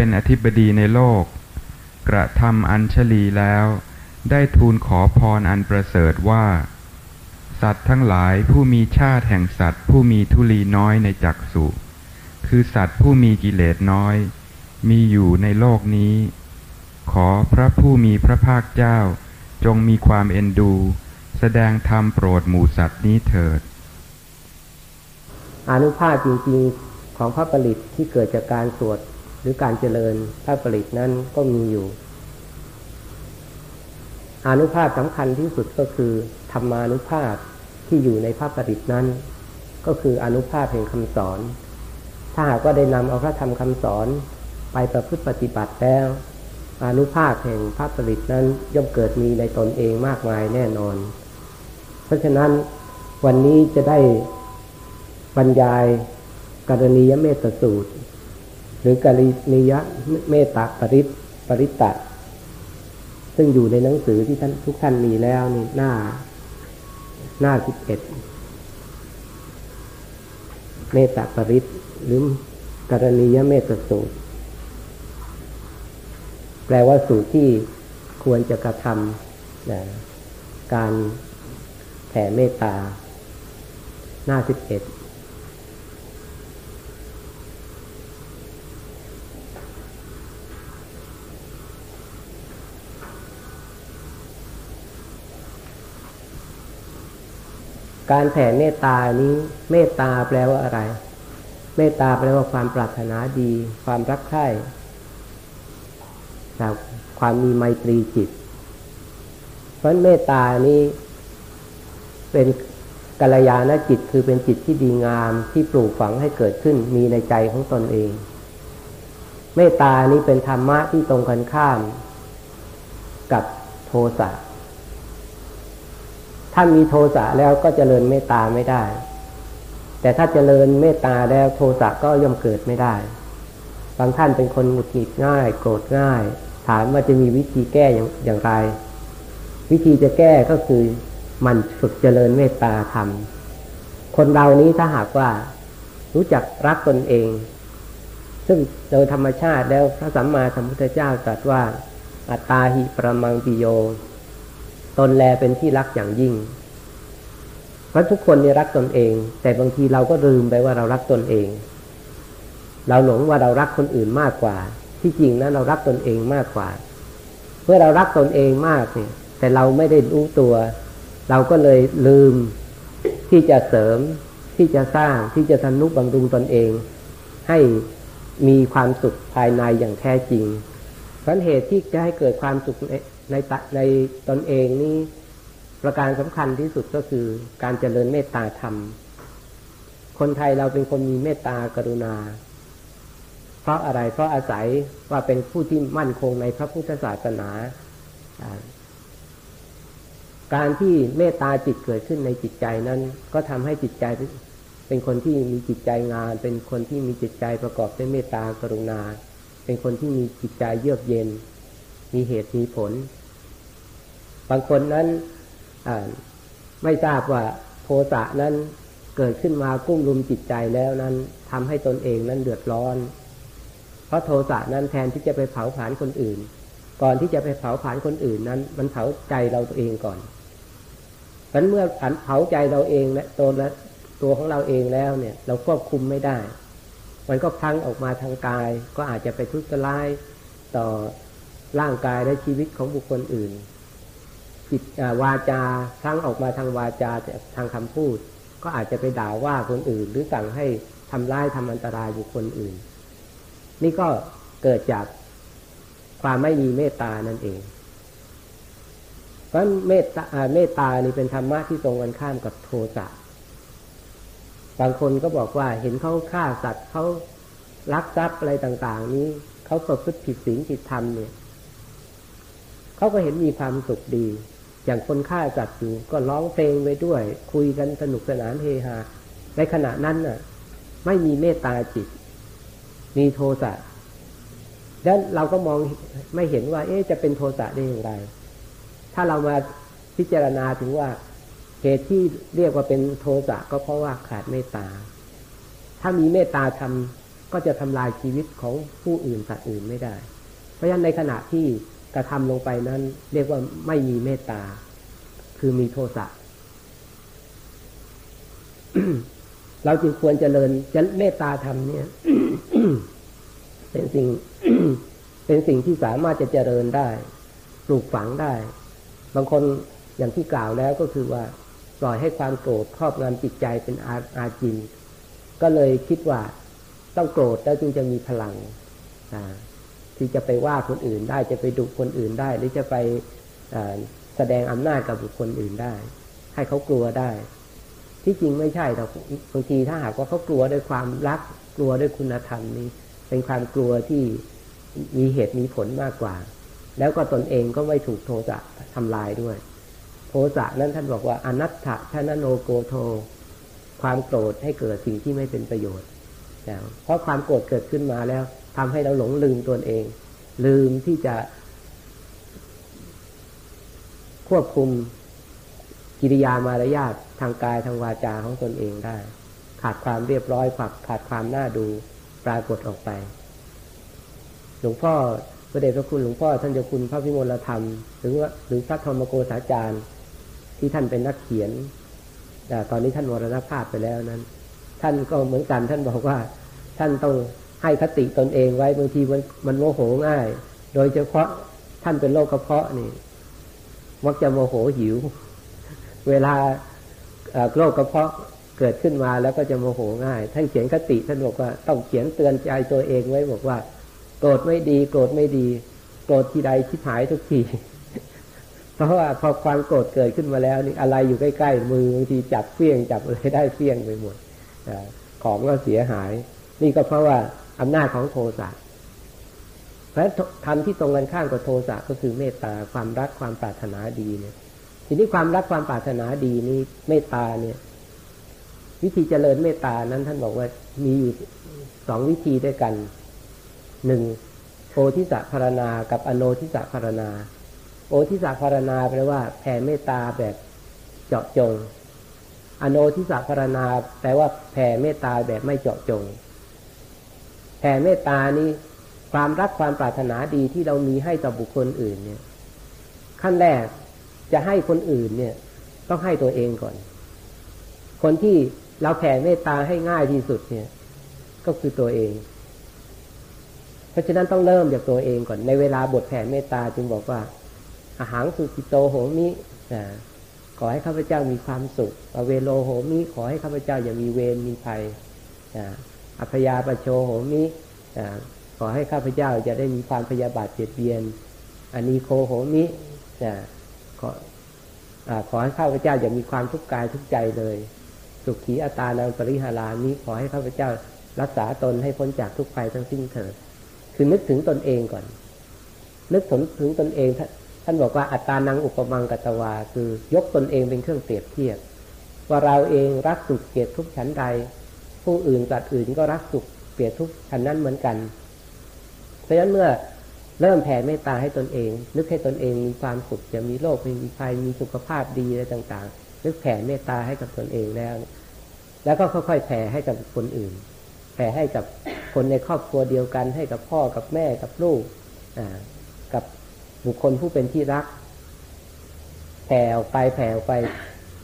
เป็นอธิบดีในโลก กระทำอัญชลีแล้ว ได้ทูลขอพรอันประเสริฐว่า สัตว์ทั้งหลายผู้มีชาติแห่งสัตว์ ผู้มีทุลีน้อยในจักสุคือสัตว์ผู้มีกิเลสน้อย มีอยู่ในโลกนี้ ขอพระผู้มีพระภาคเจ้า จงมีความเอ็นดู แสดงธรรมโปรดหมู่สัตว์นี้เถิด อนุภาพจริงๆของพระผลิตที่เกิดจากการสวด หรือการเจริญพระผลิตนั้นก็มีอยู่ อนุภาพสำคัญที่สุดก็คือธรรมานุภาพที่อยู่ในพระผลิตนั้น ก็คืออนุภาพแห่งคำสอน ถ้าหากว่าได้นำเอาพระธรรมคำสอนไปประพฤติปฏิบัติแล้ว อนุภาพแห่งพระผลิตนั้นย่อมเกิดมีในตนเองมากมายแน่นอน เพราะฉะนั้นวันนี้จะได้บรรยายกรณียเมตสูตร หรือกรณียะเมตตาปริตปริตตะซึ่งอยู่ในหนังสือที่ท่านทุกท่านมีแล้วนี่หน้า หน้าสิบเอ็ดเมตตาปริตหรือกรณียเมตสูตร แปลว่าสูตรที่ควรจะกระทำนะการแผ่เมตตา หน้าสิบเอ็ด การแผ่เมตตานี้ เมตตาแปลว่าอะไร เมตตาแปลว่าความปรารถนาดี ความรักใคร่จากความมีไมตรีจิต เพราะเมตตานี้เป็นกัลยาณจิตคือเป็นจิตที่ดีงามที่ปลูกฝังให้เกิดขึ้นมีในใจของตนเอง เมตตานี้เป็นธรรมะที่ตรงกันข้ามกับโทสะ ถ้ามีโทสะแล้วก็เจริญเมตตาไม่ได้ แต่ถ้าเจริญเมตตาแล้วโทสะก็ย่อมเกิดไม่ได้ บางท่านเป็นคนหงุดหงิดง่าย โกรธง่าย ถามว่าจะมีวิธีแก้อย่างอย่างไร วิธีจะแก้ก็คือมันฝึกเจริญเมตตาทำคนเรานี้ถ้าหากว่ารู้จักรักตนเอง ซึ่งโดยธรรมชาติแล้วพระสัมมาสัมพุทธเจ้าตรัสว่า อัตตาหิประมังปิโย ตนแลเป็นที่รักอย่างยิ่ง ราะทุกคนเนี่ยรักตนเอง แต่บางทีเราก็ลืมไปว่าเรารักตนเอง เราหลงว่าเรารักคนอื่นมากกว่า ที่จริงนะเรารักตนเองมากกว่า เมื่อเรารักตนเองมากเนี่ยแต่เราไม่ได้รู้ตัว เราก็เลยลืมที่จะเสริมที่จะสร้างที่จะทนุบำรุงตนเอง ให้มีความสุขภายในอย่างแท้จริงเพราเหตุที่จะให้เกิดความสุขในในตนเองนี่ ประการสำคัญที่สุดก็คือการเจริญเมตตาธรรม คนไทยเราเป็นคนมีเมตตากรุณา เพราะอะไรเพราะอาศัยว่าเป็นผู้ที่มั่นคงในพระพุทธศาสนา การที่เมตตาจิตเกิดขึ้นในจิตใจนั้น ก็ทำให้จิตใจเป็นคนที่มีจิตใจงาน เป็นคนที่มีจิตใจประกอบด้วยเมตตากรุณา เป็นคนที่มีจิตใจเยือกเย็น มีเหตุมีผล บางคนนั้น ไม่ทราบว่าโทสะนั้นเกิดขึ้นมากุ้มลุมจิตใจแล้วนั้นทำให้ตนเองนั้นเดือดร้อน เพราะโทสะนั้นแทนที่จะไปเผาผลาญคนอื่น ก่อนที่จะไปเผาผลาญคนอื่นนั้น มันเผาใจเราตัวเองก่อนเพราะเมื่อผันเผาใจเราเองและตัวและตัวของเราเองแล้วเนี่ย เราควบคุมไม่ได้ มันก็พังออกมาทางกาย ก็อาจจะไปทุจริตต่อร่างกายและชีวิตของบุคคลอื่น จิตวาจาทั้งออกมาทางวาจาทางคำพูด ก็อาจจะไปด่าว่าคนอื่น หรือสั่งให้ทำร้ายทำอันตรายบุคคลอื่น นี่ก็เกิดจากความไม่มีเมตตานั่นเอง เพราะเมตตาเมตตานี่เป็นธรรมะที่ตรงกันข้ามกับโทสะบางคนก็บอกว่าเห็นเขาฆ่าสัตว์เขาลักทรัพย์อะไรต่าง ๆ นี้เขาประพฤติผิดศีลผิดธรรมเนี่ยเขาก็เห็นมีความสุขดี อย่างคนฆ่าสัตว์อยู่ก็ร้องเพลงไปด้วย คุยกันสนุกสนานเฮฮา ในขณะนั้นน่ะ ไม่มีเมตตาจิต มีโทสะดังนั้นเราก็มองไม่เห็นว่า เอ๊ะจะเป็นโทสะได้อย่างไร ถ้าเรามาพิจารณาถึงว่าเหตุที่เรียกว่าเป็นโทสะก็เพราะว่าขาดเมตตา ถ้ามีเมตตาทำก็จะทำลายชีวิตของผู้อื่นสัตว์อื่นไม่ได้ เพราะฉะนั้นในขณะที่ กระทำลงไปนั้น เรียกว่าไม่มีเมตตา คือมีโทสะเราจึงควรเจริญจะเมตตาธรรมเนี่ย เป็นสิ่ง เป็นสิ่งที่สามารถจะเจริญได้ปลูกฝังได้ บางคนอย่างที่กล่าวแล้วก็คือว่า ปล่อยให้ความโกรธครอบงำจิตใจเป็นอาอาจิน ก็เลยคิดว่าต้องโกรธแล้วจึงจะมีพลัง ที่จะไปว่าคนอื่นได้จะไปดุคนอื่นได้ หรือจะไปแสดงอำนาจกับบุคคลอื่นได้ ให้เขากลัวได้ ที่จริงไม่ใช่แต่บางทีถ้าหากว่าเขากลัวด้วยความรักกลัวด้วยคุณธรรมนี้เป็นความกลัวที่มีเหตุมีผลมากกว่า แล้วก็ตนเองก็ไม่ถูกโทสะทำลายด้วย โทสะนั้นท่านบอกว่าอนัตถะชนะโนโกโท ความโกรธให้เกิดสิ่งที่ไม่เป็นประโยชน์เพราะความโกรธเกิดขึ้นมาแล้ว ทำให้เราหลงลืมตนเอง ลืมที่จะ ควบคุมกิริยามารยาททางกายทางวาจาของตนเองได้ ขาดความเรียบร้อยขาดขาดความน่าดูปรากฏออกไป หลวงพ่อพระเดชพระคุณหลวงพ่อท่านเจ้าคุณพระพิมลธรรม หรือว่าหรือพระธรรมโกษาจารย์ ที่ท่านเป็นนักเขียนแต่ตอนนี้ท่านมรณภาพไปแล้วนั้น ท่านก็เหมือนกันท่านบอกว่า ท่านต้อง ให้คติตนเองไว้บางทีมันมันโมโหง่าย โดยเฉพาะท่านเป็นโรคกระเพาะนี่มักจะโมโหหิว เวลาโรคกระเพาะเกิดขึ้นมาแล้วก็จะโมโหง่าย ท่านเขียนคติท่านบอกว่าต้องเขียนเตือนใจตัวเองไว้บอกว่า โกรธไม่ดี โกรธไม่ดี โกรธทีใดชิบหายทุกทีเพราะว่าพอความโกรธเกิดขึ้นมาแล้วนี่อะไรอยู่ใกล้ๆมือบางทีจับเฟี้ยงจับอะไรได้เฟี้ยงไปหมดของก็เสียหาย นี่ก็เพราะว่า อำนาจของโทสะเพราะทำที่ตรงกันข้ามกับโทสะก็คือเมตตาความรักความปรารถนาดีเนี่ย ทีนี้ความรักความปรารถนาดีนี่เมตตาเนี่ย วิธีเจริญเมตตานั้นท่านบอกว่ามีอยู่สองวิธีด้วยกันหนึ่งโอทิสะพารณา กับอโนทิสะพารณา โอทิสาพารณาแปลว่าแผ่เมตตาแบบเจาะจง อโนทิสาพารณาแปลว่าแผ่เมตตาแบบไม่เจาะจง แผ่เมตตานี้ความรักความปรารถนาดีที่เรามีให้ต่อบุคคลอื่นเนี่ย ขั้นแรกจะให้คนอื่นเนี่ย ต้องให้ตัวเองก่อน คนที่เราแผ่เมตตาให้ง่ายที่สุดเนี่ย ก็คือตัวเอง เพราะฉะนั้นต้องเริ่มจากตัวเองก่อน ในเวลาบทแผ่เมตตาจึงบอกว่า อาหารสุกิโตโหมิขอให้ข้าพเจ้ามีความสุขอเวโลโหมิขอให้ข้าพเจ้าอย่ามีเวรมีภัย อัพยาปโชโหมิขอให้ข้าพเจ้าจะได้มีความพยาบาทเบียดเบียนอันนี้โคโหมิขอขอให้ข้าพเจ้าอย่ามีความทุกข์กายทุกใจเลย สุขีอัตานังปริหารานี้ขอให้ข้าพเจ้ารักษาตนให้พ้นจากทุกภัยทั้งสิ้นเถิด คือนึกถึงตนเองก่อน นึกถึงถึงตนเองท่านบอกว่าอัตานังอุปมังกตวา คือยกตนเองเป็นเครื่องเปรียบเทียบ ว่าเราเองรักสุขเกลียดทุกชั้นใด ผู้อื่นสัตว์อื่นก็รักสุขเกลียดทุกชั้นนั้นเหมือนกัน เพราะฉะนั้นเมื่อเริ่มแผ่เมตตาให้ตนเอง นึกให้ตนเองมีความสุขจะมีโรคไม่มีภัยมีสุขภาพดีอะไรต่างๆ นึกแผ่เมตตาให้กับตนเองแล้ว แล้วก็ค่อยๆแผ่ให้กับคนอื่น แผ่ให้กับคนในครอบครัวเดียวกัน ให้กับพ่อกับแม่กับลูกอ่ากับบุคคลผู้เป็นที่รัก แผ่ออกไปแผ่ออกไป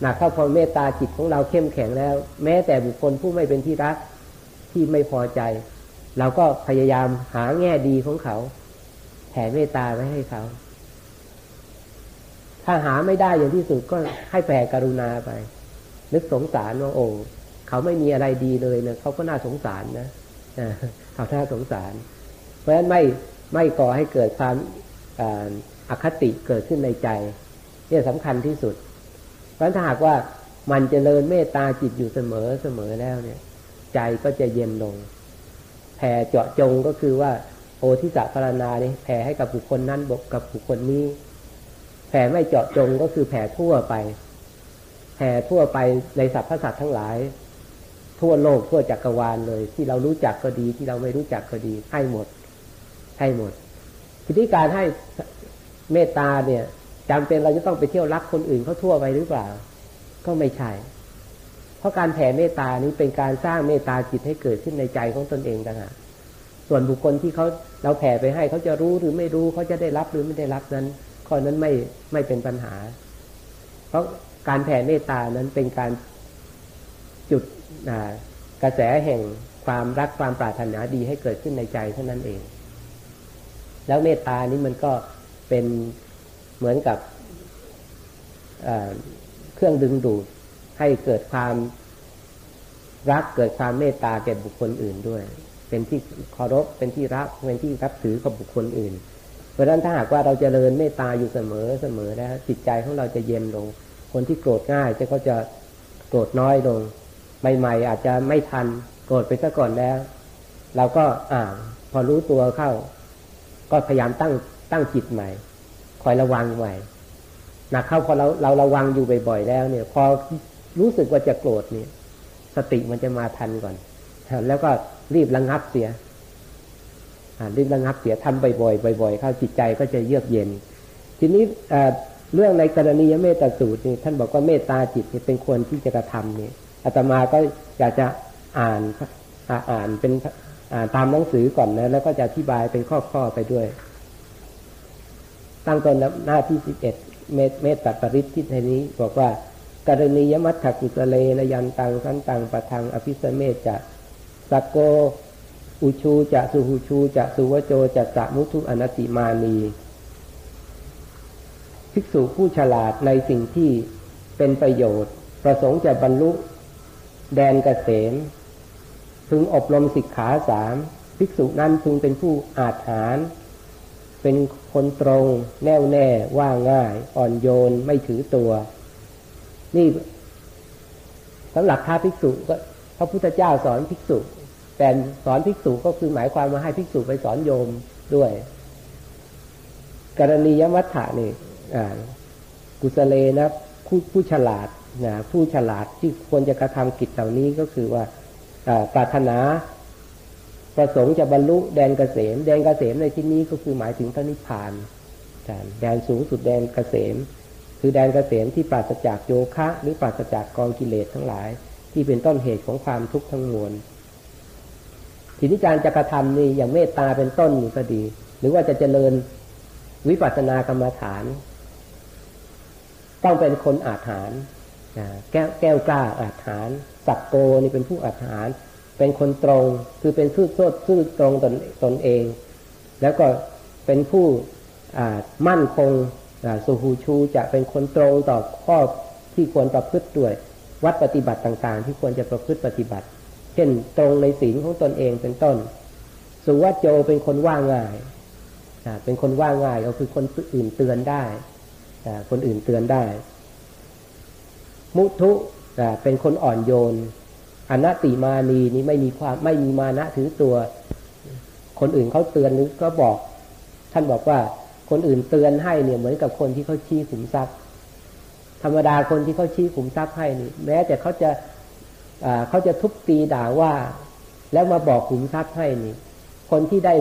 นักเข้าพอเมตตาจิตของเราเข้มแข็งแล้ว แม้แต่บุคคลผู้ไม่เป็นที่รักที่ไม่พอใจ เราก็พยายามหาแง่ดีของเขาแผ่เมตตาไว้ให้เขา ถ้าหาไม่ได้อย่างที่สุดก็ให้แผ่กรุณาไป นึกสงสารว่าโอ้เขาไม่มีอะไรดีเลยเนะเขาก็น่าสงสารนะเขาน่าสงสาร เพราะฉะนั้นไม่ไม่ก่อให้เกิดความอคติเกิดขึ้นในใจ เนี่ยสำคัญที่สุด เพราะถ้าหากว่ามันจะเริญเมตตาจิตอยู่เสมอเสมอแล้วเนี่ย ใจก็จะเย็นลงแผ่เจาะจงก็คือว่า โอทิสะพารณาเนี่ยแผ่ให้กับบุคคลนั้นบกกับบุคคลนี้แผ่ไม่เจาะจงก็คือแผ่ทั่วไปแผ่ทั่วไปในสรรพสัตว์ทั้งหลาย ทั่วโลกทั่วจักรวาลเลย ที่เรารู้จักก็ดีที่เราไม่รู้จักก็ดีให้หมดให้หมดทีนี้การให้เมตตาเนี่ย จำเป็นเราจะต้องไปเที่ยวรักคนอื่นเขาทั่วไปหรือเปล่า ก็ไม่ใช่ เพราะการแผ่เมตตานี้เป็นการสร้างเมตตาจิตให้เกิดขึ้นในใจของตนเองต่างหากส่วนบุคคลที่เขาเราแผ่ไปให้เขาจะรู้หรือไม่รู้เขาจะได้รับหรือไม่ได้รับนั้นข้อนั้นไม่ไม่เป็นปัญหา เพราะการแผ่เมตตานั้นเป็นการจุดกระแสแห่งความรักความปรารถนาดีให้เกิดขึ้นในใจเท่านั้นเอง แล้วเมตตานี้มันก็เป็น เหมือนกับเครื่องดึงดูดให้เกิดความรักเกิดความเมตตาแก่บุคคลอื่นด้วย เป็นที่เคารพเป็นที่รักเป็นที่รับถือกับบุคคลอื่น เพราะฉะนั้นถ้าหากว่าเราจเจริญเมตตาอยู่เสมอเสมอแล้วจิตใจของเราจะเย็นลง คนที่โกรธง่ายจะก็จะโกรธน้อยลงใหม่ๆอาจจะไม่ทันโกรธไปซะก่อนแล้ว เราก็อ่าพอรู้ตัวเข้า ก็พยายามตั้งตั้งจิตใหม่ คอยระวังใหม่หนักเข้าพอเราเราระวังอยู่บ่อยๆแล้วเนี่ย พอรู้สึกว่าจะโกรธเนี่ย สติมันจะมาทันก่อนแล้วก็รีบระงงับเสียรีบระงงับเสียทำบ่อยๆบ่อยๆเข้าจิตใจก็จะเยือกเย็น ทีนี้เรื่องในกรณียเมตตาสูตรนี่ท่านบอกว่าเมตตาจิตเป็นควรที่จะกระทำเนี่ยอาตมาก็อยากจะอ่านอ่านเป็นตามหนังสือก่อนนะแล้วก็จะอธิบายเป็นข้อๆไปด้วย ตั้งต้นหน้าที่สิบเอ็ดเมตตาปริศที่ในนี้ บอกว่ากรณียมัตถกุสเลนยันตังสันตังปะทังอภิสเมจะสักโก อุชูจะสุหูชูจะสุวโจจะสะมุทุอนัติมานีภิกษุผู้ฉลาดในสิ่งที่เป็นประโยชน์ ประสงค์จะบรรลุแดนเกษมพึงอบรมสิกขาสามภิกษุนั้นพึงเป็นผู้อาจหาร เป็นคนตรงแน่วแน่ว่าง่าย อ่อนโยนไม่ถือตัว นี่สำหรับพระภิกษุก็พระพุทธเจ้าสอนภิกษุ แต่สอนภิกษุก็คือหมายความมาให้ภิกษุไปสอนโยมด้วย กรณียมัฏฐานี่กุศเลนะผู้ผู้ฉลาดนะผู้ฉลาดที่ควรจะกระทำกิจเหล่านี้ก็คือว่าปรารถนา ประสงค์จะบรรลุแดนเกษม แดนเกษมในที่นี้ก็คือหมายถึงพระนิพพานแดนสูงสุดแดนเกษม คือแดนเกษมที่ปราศจากโยคะ หรือปราศจากกองกิเลสทั้งหลาย ที่เป็นต้นเหตุของความทุกข์ทั้งมวลทีนี้การจะกระทำนี่อย่างเมตตาเป็นต้นนี่ก็ดี หรือว่าจะเจริญวิปัสสนากรรมฐาน ต้องเป็นคนอาถรรพ์แก้วแก้วกล้าอาถรรพ์สักโกนี่เป็นผู้อาถรรพ์ เป็นคนตรงคือเป็นซื่อโซดซื่อตรงตนตนเอง แล้วก็เป็นผู้มั่นคงสุหูชูจะเป็นคนตรงต่อข้อที่ควรประพฤติด้วย วัดปฏิบัติต่าง ๆ ที่ควรจะประพฤติปฏิบัติ เช่นตรงในศีลของตนเองเป็นต้น สุวัจโจเป็นคนว่าง่ายเป็นคนว่าง่ายก็คือคนอื่นเตือนได้คนอื่นเตือนได้ มุทุเป็นคนอ่อนโยน อนัตติมานีนี้ไม่มีความไม่มีมานะถือตัว คนอื่นเขาเตือนหรือก็บอก ท่านบอกว่าคนอื่นเตือนให้เนี่ยเหมือนกับคนที่เขาชี้ขุมทรัพย์ ธรรมดาคนที่เขาชี้ขุมทรัพย์ให้นี่ แม้แต่เขาจะเขาจะทุบตีด่าว่า แล้วมาบอกขุมทรัพย์ให้นี่ คนที่ได้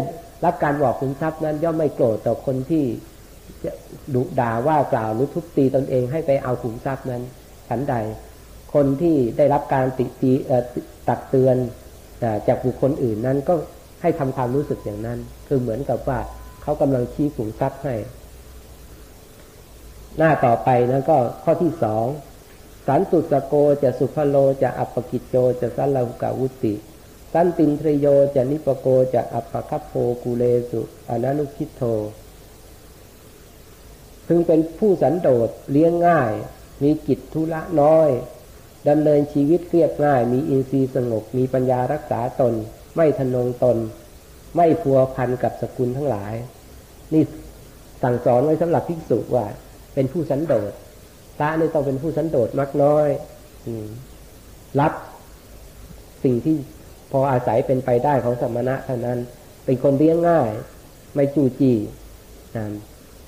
รับการบอกขุมทรัพย์นั้น ย่อมไม่โกรธต่อคนที่ดุด่าว่ากล่าวหรือทุบตีตนเองให้ไปเอาขุมทรัพย์นั้นฉันใด คนที่ได้รับการติตีตักเตือนจากบุคคลอื่นนั้นก็ให้ทำความรู้สึกอย่างนั้น คือเหมือนกับว่าเขากำลังชี้ขุมทรัพย์ให้ หน้าต่อไปนั้นก็ข้อที่สองสันตุสโกจะสุภโลจะอัปปกิจโจจะสัลลาหุกาวุติสันตินทรโยจะนิปโกจะอัปปคัพโพกุเลสุอนันุคิโทพึงเป็นผู้สันโดษเลี้ยงง่าย มีกิจธุระน้อย ดำเนินชีวิตเรียบง่าย มีอินทรีย์สงบ มีปัญญารักษาตน ไม่ทนงตน ไม่พัวพันกับสกุลทั้งหลาย นี่สั่งสอนไว้สำหรับภิกษุว่า เป็นผู้สันโดษพระนี่ต้องเป็นผู้สันโดษมักน้อยรับสิ่งที่พออาศัยเป็นไปได้ของสมณะเท่านั้น เป็นคนเลี้ยงง่าย ไม่จูจี้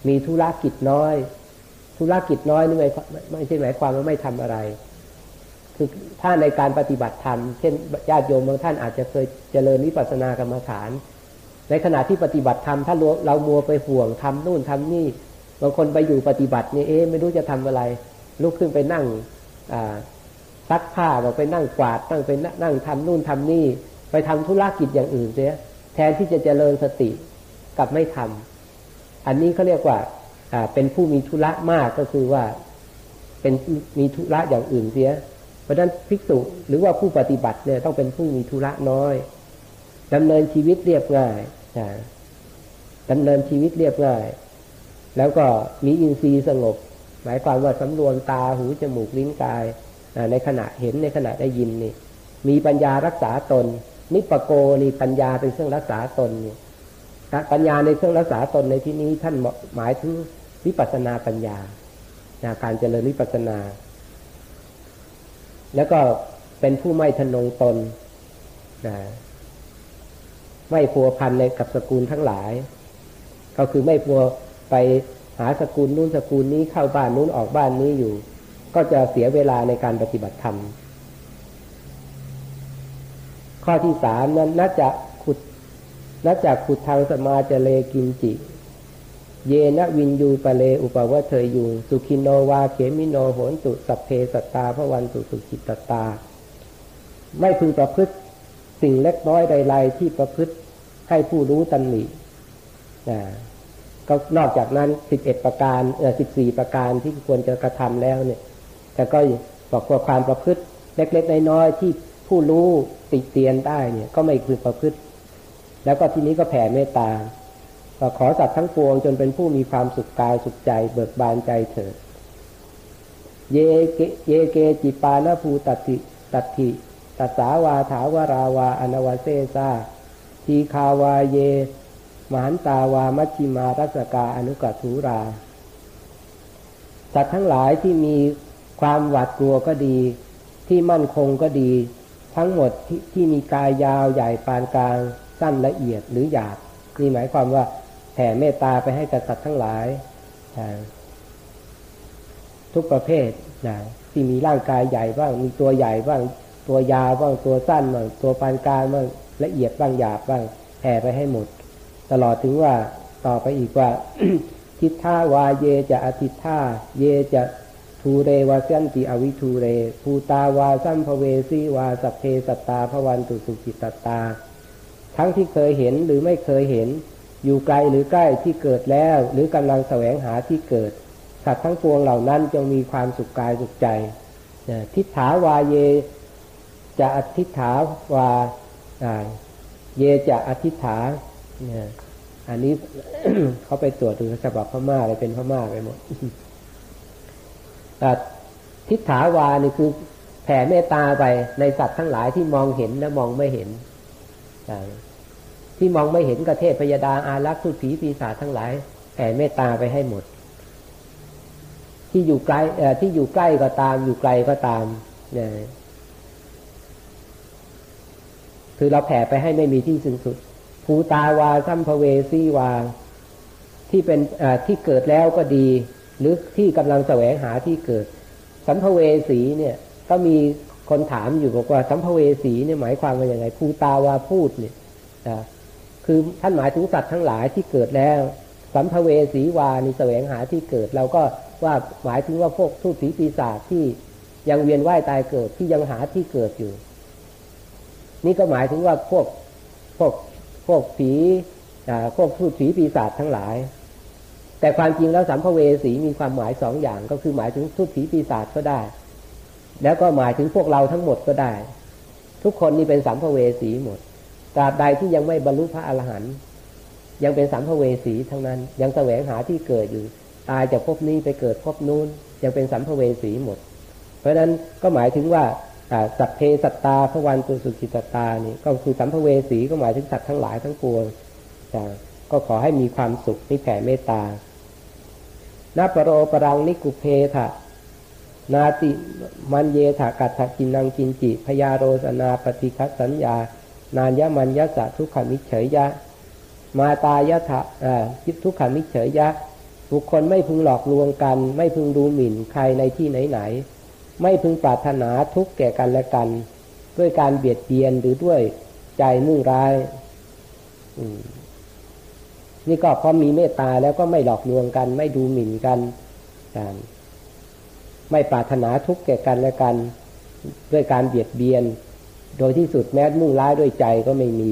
มีธุรกิจน้อย ธุรกิจน้อยนี่ไม่ไม่ใช่หมายความว่าไม่ทำอะไร คือถ้าในการปฏิบัติธรรม เช่นญาติโยมบางท่านอาจจะเคยเจริญวิปัสสนากรรมฐาน ในขณะที่ปฏิบัติธรรมถ้าเรามัวไปห่วงทำนู่นทำนี่บางคนไปอยู่ปฏิบัตินี่เอ๊ไม่รู้จะทำอะไร ลุกขึ้นไปนั่งซักผ้าบอกไปนั่งกวาดนั่งไปนั่งทำนู่นทำนี่ ไปทำธุรกิจอย่างอื่นเสียแทนที่จะเจริญสติกับไม่ทำอันนี้เขาเรียกว่าอ่าเป็นผู้มีธุระมากก็คือว่าเป็นมีธุระอย่างอื่นเสีย เพราะนั้นภิกษุหรือว่าผู้ปฏิบัติเนี่ยต้องเป็นผู้มีธุระน้อยดำเนินชีวิตเรียบง่ายดำเนินชีวิตเรียบง่าย แล้วก็มีอินทรีย์สงบ หมายความว่าสำรวมตาหูจมูกลิ้นกายในขณะเห็นในขณะได้ยินนี่ มีปัญญารักษาตน นิปโกนี่ปัญญาเป็นเครื่องรักษาตนนี่ปัญญาในเครื่องรักษาตนในที่นี้ท่านหมายถึงวิปัสนาปัญญาการเจริญวิปัสนา แล้วก็เป็นผู้ไม่ทนงตนไม่พัวพันในกับสกุลทั้งหลาย ก็คือไม่พัวไปหาสกุลนู้นสกุลนี้เข้าบ้านนู้นออกบ้านนี้อยู่ ก็จะเสียเวลาในการปฏิบัติธรรม ข้อที่สามนั้นน่าจะขุดน่าจะขุดทางสมาจเลกินจิ เยนะวินยูปะเลอุปวัเทยยู สุขินโนวาเขมิโนโหนตุสัพเพสตาพระวันตุสุขิตตา ไม่พึงประพฤติสิ่งเล็กน้อยใดๆที่ประพฤติให้ผู้รู้ตันหนีนะก็นอกจากนั้นสิบเอ็ดประการเออสิบสี่ประการที่ควรจะกระทำแล้วเนี่ย แต่ก็บอกว่าความประพฤติเล็กๆน้อยๆที่ผู้รู้ติเตียนได้เนี่ย ก็ไม่คือประพฤติ แล้วก็ทีนี้ก็แผ่เมตตา ขอสัตว์ทั้งปวงจนเป็นผู้มีความสุขกายสุขใจ เบิกบานใจเถิด เยเกเยเกจิปานาภูตัติตัติตัสาวาถาวราวาอนวาเซซาทีคาวาเย มหันตาวามัชิมารัสกาอนุกัตูรา สัตว์ทั้งหลายที่มีความหวาดกลัวก็ดี ที่มั่นคงก็ดี ทั้งหมดที่ที่มีกายยาวใหญ่ปานกลาง สั้นละเอียดหรือหยาบนี่หมายความว่า แผ่เมตตาไปให้กับสัตว์ทั้งหลายทุกประเภทนะที่มีร่างกายใหญ่บ้าง มีตัวใหญ่บ้าง ตัวยาวบ้าง ตัวสั้นบ้าง ตัวปานกลางบ้างละเอียดบ้างหยาบบ้างแผ่ไปให้หมด ตลอดถึงว่าต่อไปอีกว่า ทิฏฐาวาเยจะอธิท่าเยจะทูเรวาสันติอวิทูเร ภูตาวาสัมภเวสีวาสัพเพสตาพวันตุสุกิตตา ทั้งที่เคยเห็นหรือไม่เคยเห็น อยู่ไกลหรือใกล้ที่เกิดแล้ว หรือกำลังแสวงหาที่เกิด สัตว์ทั้งปวงเหล่านั้นจงมีความสุขกายสุขใจทิฏฐาวาเย จะอธิษฐาวาเยจะอธิษฐานอันนี้เขาไปตรวจดูฉบับพม่าเลยเป็นพม่าไปหมดทิฏฐาวานี่คือแผ่เมตตาไปในสัตว์ทั้งหลายที่มองเห็นและมองไม่เห็น ที่มองไม่เห็นกระเทศพยาดาอารักษ์ทุผีปีศาจทั้งหลายแผ่เมตตาไปให้หมด ที่อยู่ใกล้ที่อยู่ใกล้ก็ตาม อยู่ไกลก็ตามเนี่ยคือเราแผ่ไปให้ไม่มีที่สิ้นสุดภูตาวาสัมภเวสีวา ที่เป็นที่เกิดแล้วก็ดี หรือที่กำลังแสวงหาที่เกิด สัมภเวสีเนี่ย ก็มีคนถามอยู่บอกว่าสัมภเวสีเนี่ยหมายความว่าอย่างไรภูตาวาพูดเนี่ย คือท่านหมายถึงสัตว์ทั้งหลายที่เกิดแล้ว สัมภเวสีวานี่แสวงหาที่เกิด เราก็ว่าหมายถึงว่าพวกทูตผีปีศาจที่ยังเวียนว่ายตายเกิดที่ยังหาที่เกิดอยู่ นี่ก็หมายถึงว่าพวกพวกพวกผีพวกพูดผีปีศาจทั้งหลาย แต่ความจริงแล้วสัมภเวสีมีความหมายสองอย่าง ก็คือหมายถึงทุตผีปีศาจก็ได้ แล้วก็หมายถึงพวกเราทั้งหมดก็ได้ ทุกคนนี่เป็นสัมภเวสีหมด ตราบใดที่ยังไม่บรรลุพระอรหันต์ยังเป็นสัมภเวสีทั้งนั้น ยังแสวงหาที่เกิดอยู่ ตายจากภพนี้ไปเกิดภพนู้น ยังเป็นสัมภเวสีหมด เพราะฉะนั้นก็หมายถึงว่าสัพเพสัตตาพระวันตุสุขิตตานี่ก็คือสัมภเวสีก็หมายถึงสัตว์ทั้งหลายทั้งปวงก็ขอให้มีความสุขนิแผ่เมตตานาปรโรปรังนิกุเพทะนาติมันเยถากัตถกินังกินจิพยาโรสนาปฏิคัสสัญญา นานยะมันยะสะทุกขามิเฉยยะ มาตายะถะคิดทุกขามิเฉยยะ บุคคลไม่พึงหลอกลวงกัน ไม่พึงดูหมิ่นใครในที่ไหนไหน ไม่พึงปรารถนาทุกแก่กันและกัน ด้วยการเบียดเบียนหรือด้วยใจมุ่งร้ายนี่ก็พอมีเมตตาแล้วก็ไม่หลอกลวงกัน ไม่ดูหมิ่นกันไม่ปรารถนาทุกข์แก่กันและกัน ด้วยการเบียดเบียน โดยที่สุดแม้มุ่งร้ายด้วยใจก็ไม่มี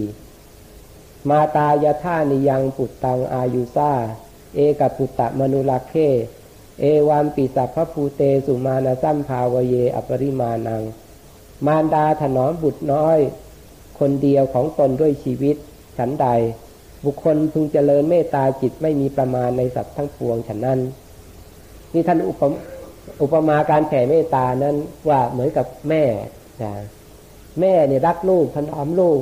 มาตายาท่านิยังปุตตังอายุซาเอกปุตตะมนุลักเคเอวามปิสัพพภูเตสุมาณสัมภาวเย อปริมาณัง มารดาถนอมบุตรน้อย คนเดียวของตนด้วยชีวิต ฉันใด บุคคลพึงเจริญเมตตาจิตไม่มีประมาณในสัตว์ทั้งปวงฉันนั้น นี่ท่านอุปอุปมาการแผ่เมตตานั้นว่าเหมือนกับแม่นะ แม่เนี่ยรักลูกถนอมลูก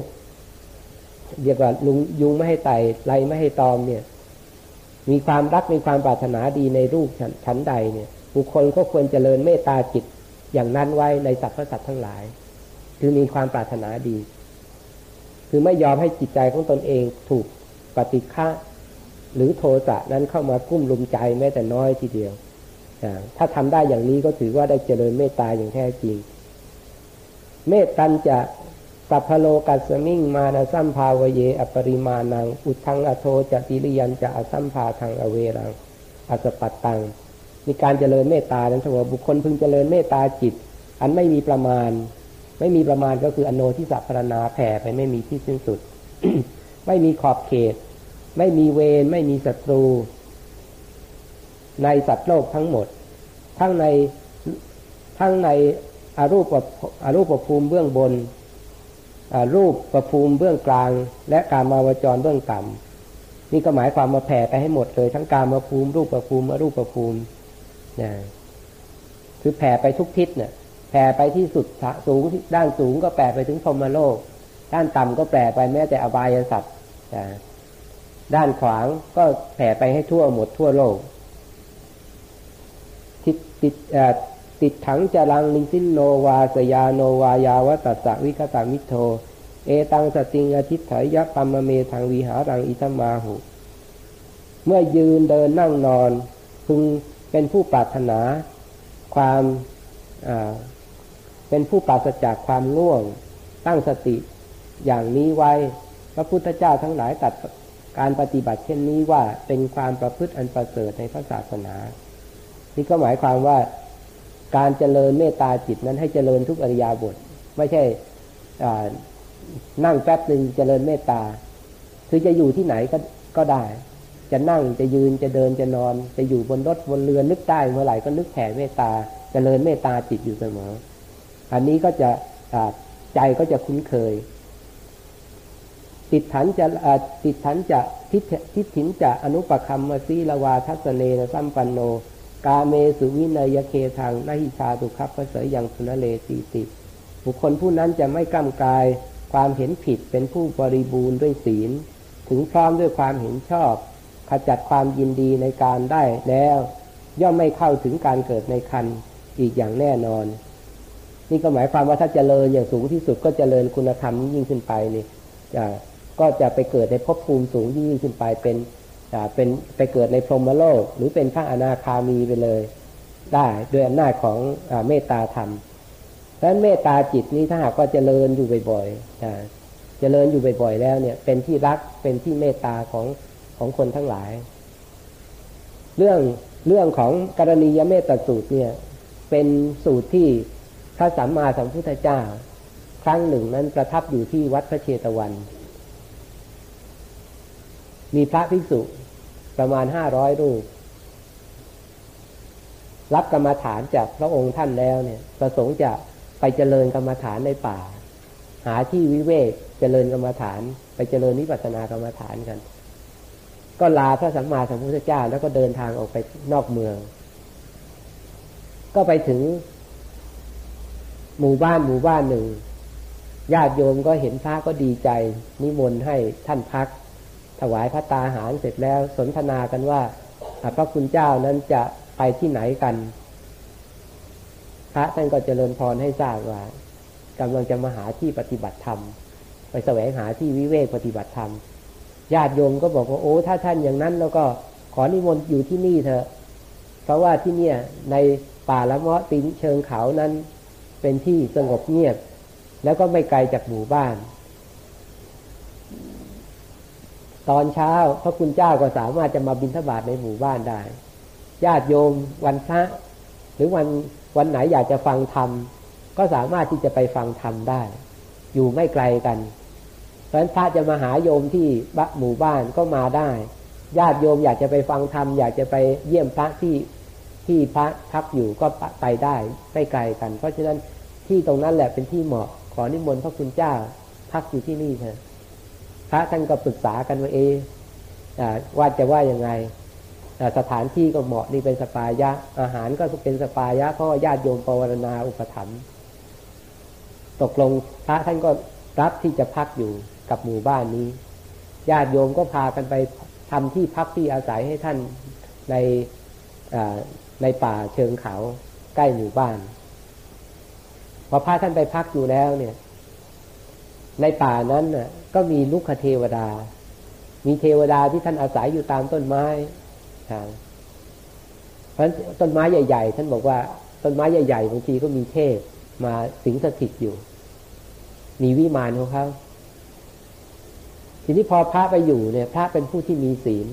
เรียกว่าลุงยุงไม่ให้ไต่ไรไม่ให้ตอมเนี่ย มีความรักมีความปรารถนาดีในรูปชั้นใดเนี่ย บุคคลก็ควรเจริญเมตตาจิตอย่างนั้นไว้ในสัตว์พระสัตว์ทั้งหลาย คือมีความปรารถนาดี คือไม่ยอมให้จิตใจของตนเองถูกปฏิฆะหรือโทสะนั้นเข้ามากุ้มลุมใจแม้แต่น้อยทีเดียวถ้าทำได้อย่างนี้ก็ถือว่าได้เจริญเมตตาอย่างแท้จริง เมตตันจะสัพพโลกัสมิงมานาสัมภาวเย อปริมาณัง อุทังอโทจะติริยันจะอสัมภาทางอเวรังอสปัตตัง มีการเจริญเมตตานั้นถือว่าบุคคลพึงเจริญเมตตาจิต อันไม่มีประมาณ ไม่มีประมาณก็คืออโนทิสัพพนาแผ่ไปไม่มีที่สิ้นสุด ไม่มีขอบเขต ไม่มีเวรไม่มีศัตรู ในสัตว์โลกทั้งหมด ทั้งในทั้งใน อารูปอารูปภูมิเบื้องบนรูปประภูมิเบื้องกลาง และการมาวจรเบื้องต่ำนี่ก็หมายความมาแผ่ไปให้หมดเลย ทั้งการมาภูมิรูปประภูมิรูปประภูมินะคือแผ่ไปทุกทิศเนี่ยแผ่ไปที่สุดสูงด้านสูงก็แผ่ไปถึงพรมโลก ด้านต่ำก็แผ่ไปแม้แต่อบายสัตว์ด้านขวางก็แผ่ไปให้ทั่วหมดทั่วโลกทิศติด ติดถังจรังนิสินโนวาสยาโนวายาวตัสสวิคตามิโท เอตังสติงอธิถยปัมเมทางวิหารังอิตมาหุ เมื่อยืนเดินนั่งนอน พึงเป็นผู้ปรารถนา ความเป็นผู้ปราศจากความง่วง ตั้งสติอย่างนี้ไว้ พระพุทธเจ้าทั้งหลายตัดการปฏิบัติเช่นนี้ว่าเป็นความประพฤติอันประเสริฐในพระศาสนา นี่ก็หมายความว่า การเจริญเมตตาจิตนั้นให้เจริญทุกอริยาบท ไม่ใช่นั่งแป๊บหนึ่งเจริญเมตตา คือจะอยู่ที่ไหนก็ก็ได้ จะนั่งจะยืนจะเดินจะนอน จะอยู่บนรถบนเรือนึกได้เมื่อไหร่ก็นึกแผ่เมตตาเจริญเมตตาจิตอยู่เสมอ อันนี้ก็จะใจก็จะคุ้นเคย ติดฐานจะติดฐานจะทิฏทิฏฐินจะอนุปคัมมาซีละวาทัศเนนะสัมปันโน กาเมสุวินัยเคทางนาหิชาตุคับพระเสยยังสุนเลสีติบุคคลผู้นั้นจะไม่กล้ำกายความเห็นผิดเป็นผู้บริบูรณ์ด้วยศีล ถึงพร้อมด้วยความเห็นชอบ ขจัดความยินดีในการได้แล้ว ย่อมไม่เข้าถึงการเกิดในคันอีกอย่างแน่นอน นี่ก็หมายความว่าถ้าจเจริญอย่างสูงที่สุดก็จเจริญคุณธรรมยิ่งขึ้นไปนี่จะก็จะไปเกิดในภพภูมิสูงยิ่งขึ้นไปเป็น เป็นไปเกิดในพรหมโลก หรือเป็นพระอนาคามีไปเลย ได้ด้วยอำนาจของอเมตตาธรรมเพราะนั้นเมตตาจิตนี้ถ้าหากว่าเจริญอยู่บ่อยๆเจริญอยู่บ่อยๆแล้วเนี่ย เป็นที่รักเป็นที่เมตตาของของคนทั้งหลาย เรื่องเรื่องของกรณียเมตตาสูตรเนี่ย เป็นสูตรที่พระสัมมาสัมพุทธเจ้า ครั้งหนึ่งนั้นประทับอยู่ที่วัดพระเชตวัน มีพระภิกษุ ประมาณห้าร้อยรูป รับกรรมฐานจากพระองค์ท่านแล้วเนี่ย ประสงค์จะไปเจริญกรรมฐานในป่า หาที่วิเวกเจริญกรรมฐาน ไปเจริญนิพพานากรรมฐานกัน ก็ลาพระสัมมาสัมพุทธเจ้าแล้วก็เดินทางออกไปนอกเมือง ก็ไปถึง หมู่บ้านหมู่บ้านหนึ่งญาติโยมก็เห็นพระก็ดีใจ นิมนต์ให้ท่านพัก ถวายพระตาหารเสร็จแล้วสนทนากันว่าพระคุณเจ้านั้นจะไปที่ไหนกัน พระท่านก็เจริญพรให้ทราบว่ากำลังจะมาหาที่ปฏิบัติธรรม ไปแสวงหาที่วิเวกปฏิบัติธรรมญาติโยมก็บอกว่าโอ้ถ้าท่านอย่างนั้น แล้วก็ขอนิมนต์อยู่ที่นี่เถอะ เพราะว่าที่เนี่ยในป่าละเมาะตินเชิงเขานั้น เป็นที่สงบเงียบ แล้วก็ไม่ไกลจากหมู่บ้าน ตอนเช้าพระคุณเจ้าก็สามารถจะมาบิณฑบาตในหมู่บ้านได้ ญาติโยมวันพระหรือวันวันไหนอยากจะฟังธรรมก็สามารถที่จะไปฟังธรรมได้ อยู่ไม่ไกลกัน เพราะฉะนั้นพระจะมาหาโยมที่หมู่บ้านก็มาได้ ญาติโยมอยากจะไปฟังธรรมอยากจะไปเยี่ยมพระที่ที่พระพักอยู่ก็ไปได้ไม่ไกลกัน เพราะฉะนั้นที่ตรงนั้นแหละเป็นที่เหมาะขอนิมนต์พระคุณเจ้าพักอยู่ที่นี่เถอะ พระท่านก็ปรึกษากันว่าเอว่าจะว่ายังไงสถานที่ก็เหมาะนี่เป็นสปายะ อาหารก็เป็นสปายะเพราะว่าญาติโยมปวารณาอุปถัมภ์ตกลงพระท่านก็รับที่จะพักอยู่กับหมู่บ้านนี้ ญาติโยมก็พากันไปทำที่พักที่อาศัยให้ท่านในในป่าเชิงเขาใกล้หมู่บ้านพอพระท่านไปพักอยู่แล้วเนี่ย ในป่านั้นน่ะ ก็มีลุกขเทวดา มีเทวดาที่ท่านอาศัยอยู่ตามต้นไม้เพราะต้นไม้ใหญ่ ๆ ท่านบอกว่าต้นไม้ใหญ่ๆบางทีก็มีเทพมาสิงสถิตอยู่ มีวิมานของเขาทีนี้พอพระไปอยู่เนี่ย พระเป็นผู้ที่มีศีล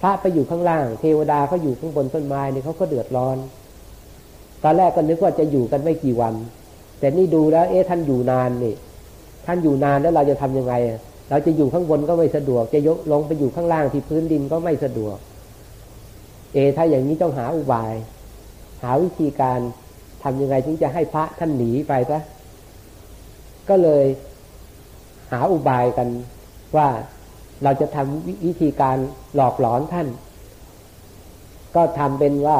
พระไปอยู่ข้างล่าง เทวดาเขาอยู่ข้างบนต้นไม้เนี่ยเขาก็เดือดร้อน ตอนแรกก็นึกว่าจะอยู่กันไม่กี่วัน แต่นี่ดูแล้ว เอ๊ะท่านอยู่นานนี่ ท่านอยู่นานแล้วเราจะทํำยังไง เราจะอยู่ข้างบนก็ไม่สะดวก จะยกลงไปอยู่ข้างล่างที่พื้นดินก็ไม่สะดวก เอ ถ้าอย่างนี้ต้องหาอุบาย หาวิธีการทำยังไงถึงจะให้พระท่านหนีไปซะก็เลยหาอุบายกันว่าเราจะทำวิธีการหลอกหลอนท่าน ก็ทำเป็นว่า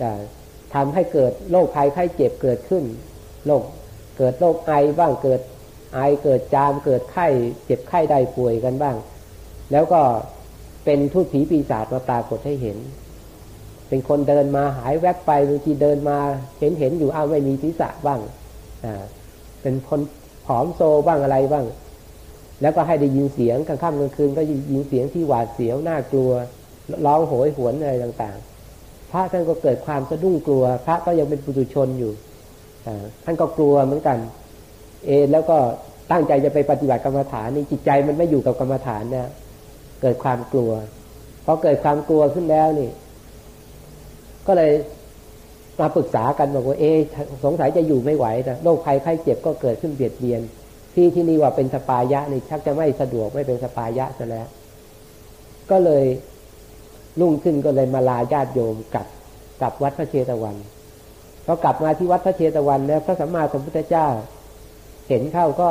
จะทำให้เกิดโรคภัยไข้เจ็บเกิดขึ้นโรคเกิดโรคไอบ้างเกิด ไอเกิดจามเกิดไข้ เจ็บไข้ได้ป่วยกันบ้าง แล้วก็เป็นทุตผีปีศาจมาปรากฏให้เห็น เป็นคนเดินมาหายแวบไปบางทีเดินมาเห็นเห็นอยู่อ้าวไม่มีศีรษะบ้างอ่าเป็นคนผอมโซบ้างอะไรบ้าง แล้วก็ให้ได้ยินเสียงกลางค่ำกลางคืนก็ยินเสียงที่หวาดเสียวน่ากลัวร้องโหยหวนอะไรต่างๆ พระท่านก็เกิดความสะดุ้งกลัว พระก็ยังเป็นปุถุชนอยู่ท่านก็กลัวเหมือนกัน เอแล้วก็ตั้งใจจะไปปฏิบัติกรรมฐานนี่จิตใจมันไม่อยู่กับกรรมฐานเนี่ยเกิดความกลัวพอเกิดความกลัวขึ้นแล้วนี่ ก็เลยมาปรึกษากันบอกว่าเอสงสัยจะอยู่ไม่ไหวนะโรคภัยไข้เจ็บก็เกิดขึ้นเบียดเบียน ที่ที่นี่ว่าเป็นสปายะนี่ชักจะไม่สะดวกไม่เป็นสปายะซะแล้ว ก็เลยรุ่งขึ้นก็เลยมาลาญาติโยมกลับกลับวัดพระเชตวันพอกลับมาที่วัดพระเชตวันแล้วพระสัมมาสัมพุทธเจ้า เห็นเข้าก็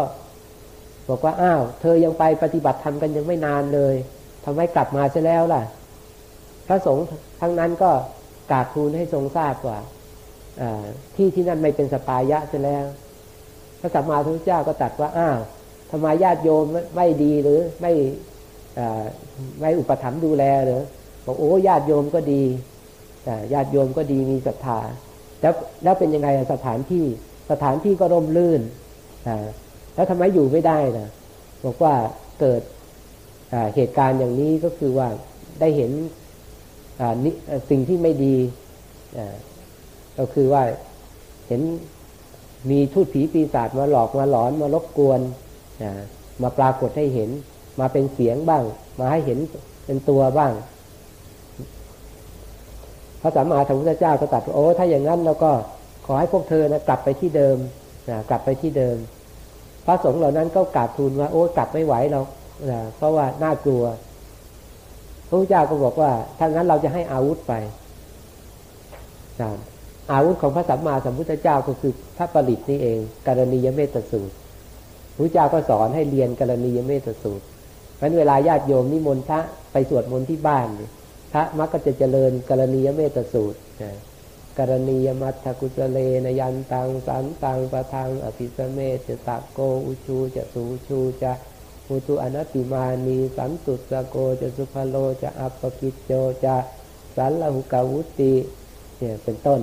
บอกว่าอ้าว เธอยังไปปฏิบัติธรรมกันยังไม่นานเลยทำไมกลับมาซะแล้วล่ะ พระสงฆ์ทั้งนั้นก็กราบทูลให้ทรงทราบว่าที่ที่นั่นไม่เป็นสปายะเสียแล้ว พระสัมมาสัมพุทธเจ้าก็ตัดว่าอ้าวทำไมญาติโยมไม่ดีหรือไม่ไม่อุปถัมภ์ดูแลหรือบอกโอ้ญาติโยมก็ดีญาติโยมก็ดีมีศรัทธาแล้วแล้วเป็นยังไงสถานที่สถานที่ก็ร่มรื่น แล้วทำไมอยู่ไม่ได้นะบอกว่าเกิดเหตุการณ์อย่างนี้ก็คือว่าได้เห็นสิ่งที่ไม่ดีก็คือว่าเห็นมีทูตผีปีศาจมาหลอกมาหลอนมารบกวนมาปรากฏให้เห็น มาเป็นเสียงบ้าง มาให้เห็นเป็นตัวบ้าง พระสัมมาสัมพุทธเจ้าก็ตัดโอ้ถ้าอย่างนั้นเราก็ขอให้พวกเธอนะกลับไปที่เดิม นะกลับไปที่เดิม พระสงฆ์เหล่านั้นก็กราบทูลว่า โอ้กลับไม่ไหวเราเพราะว่าน่ากลัวพระพุทธเจ้าก็บอกว่าถ้างั้นเราจะให้อาวุธไปอาวุธของพระสัมมาสัมพุทธเจ้าก็คือพระปริตนี่เองกรณียเมตสูตรพระเจ้าก็สอนให้เรียนกรณียเมตสูตรเพราะเวลาญาติโยมนิมนต์พระไปสวดมนต์ที่บ้านพระมักก็จะเจริญกรณียเมตสูตร กรณียมัตถกุจเลนยันตังสันตังประทังอภิสเมจะตะโกอุชูจะสูชูจะมุตุอนัติมานีสันตุสโกจะสุภโลจะอัปปกิจโจจะสันลหุกาวุติเนี่ยเป็นต้น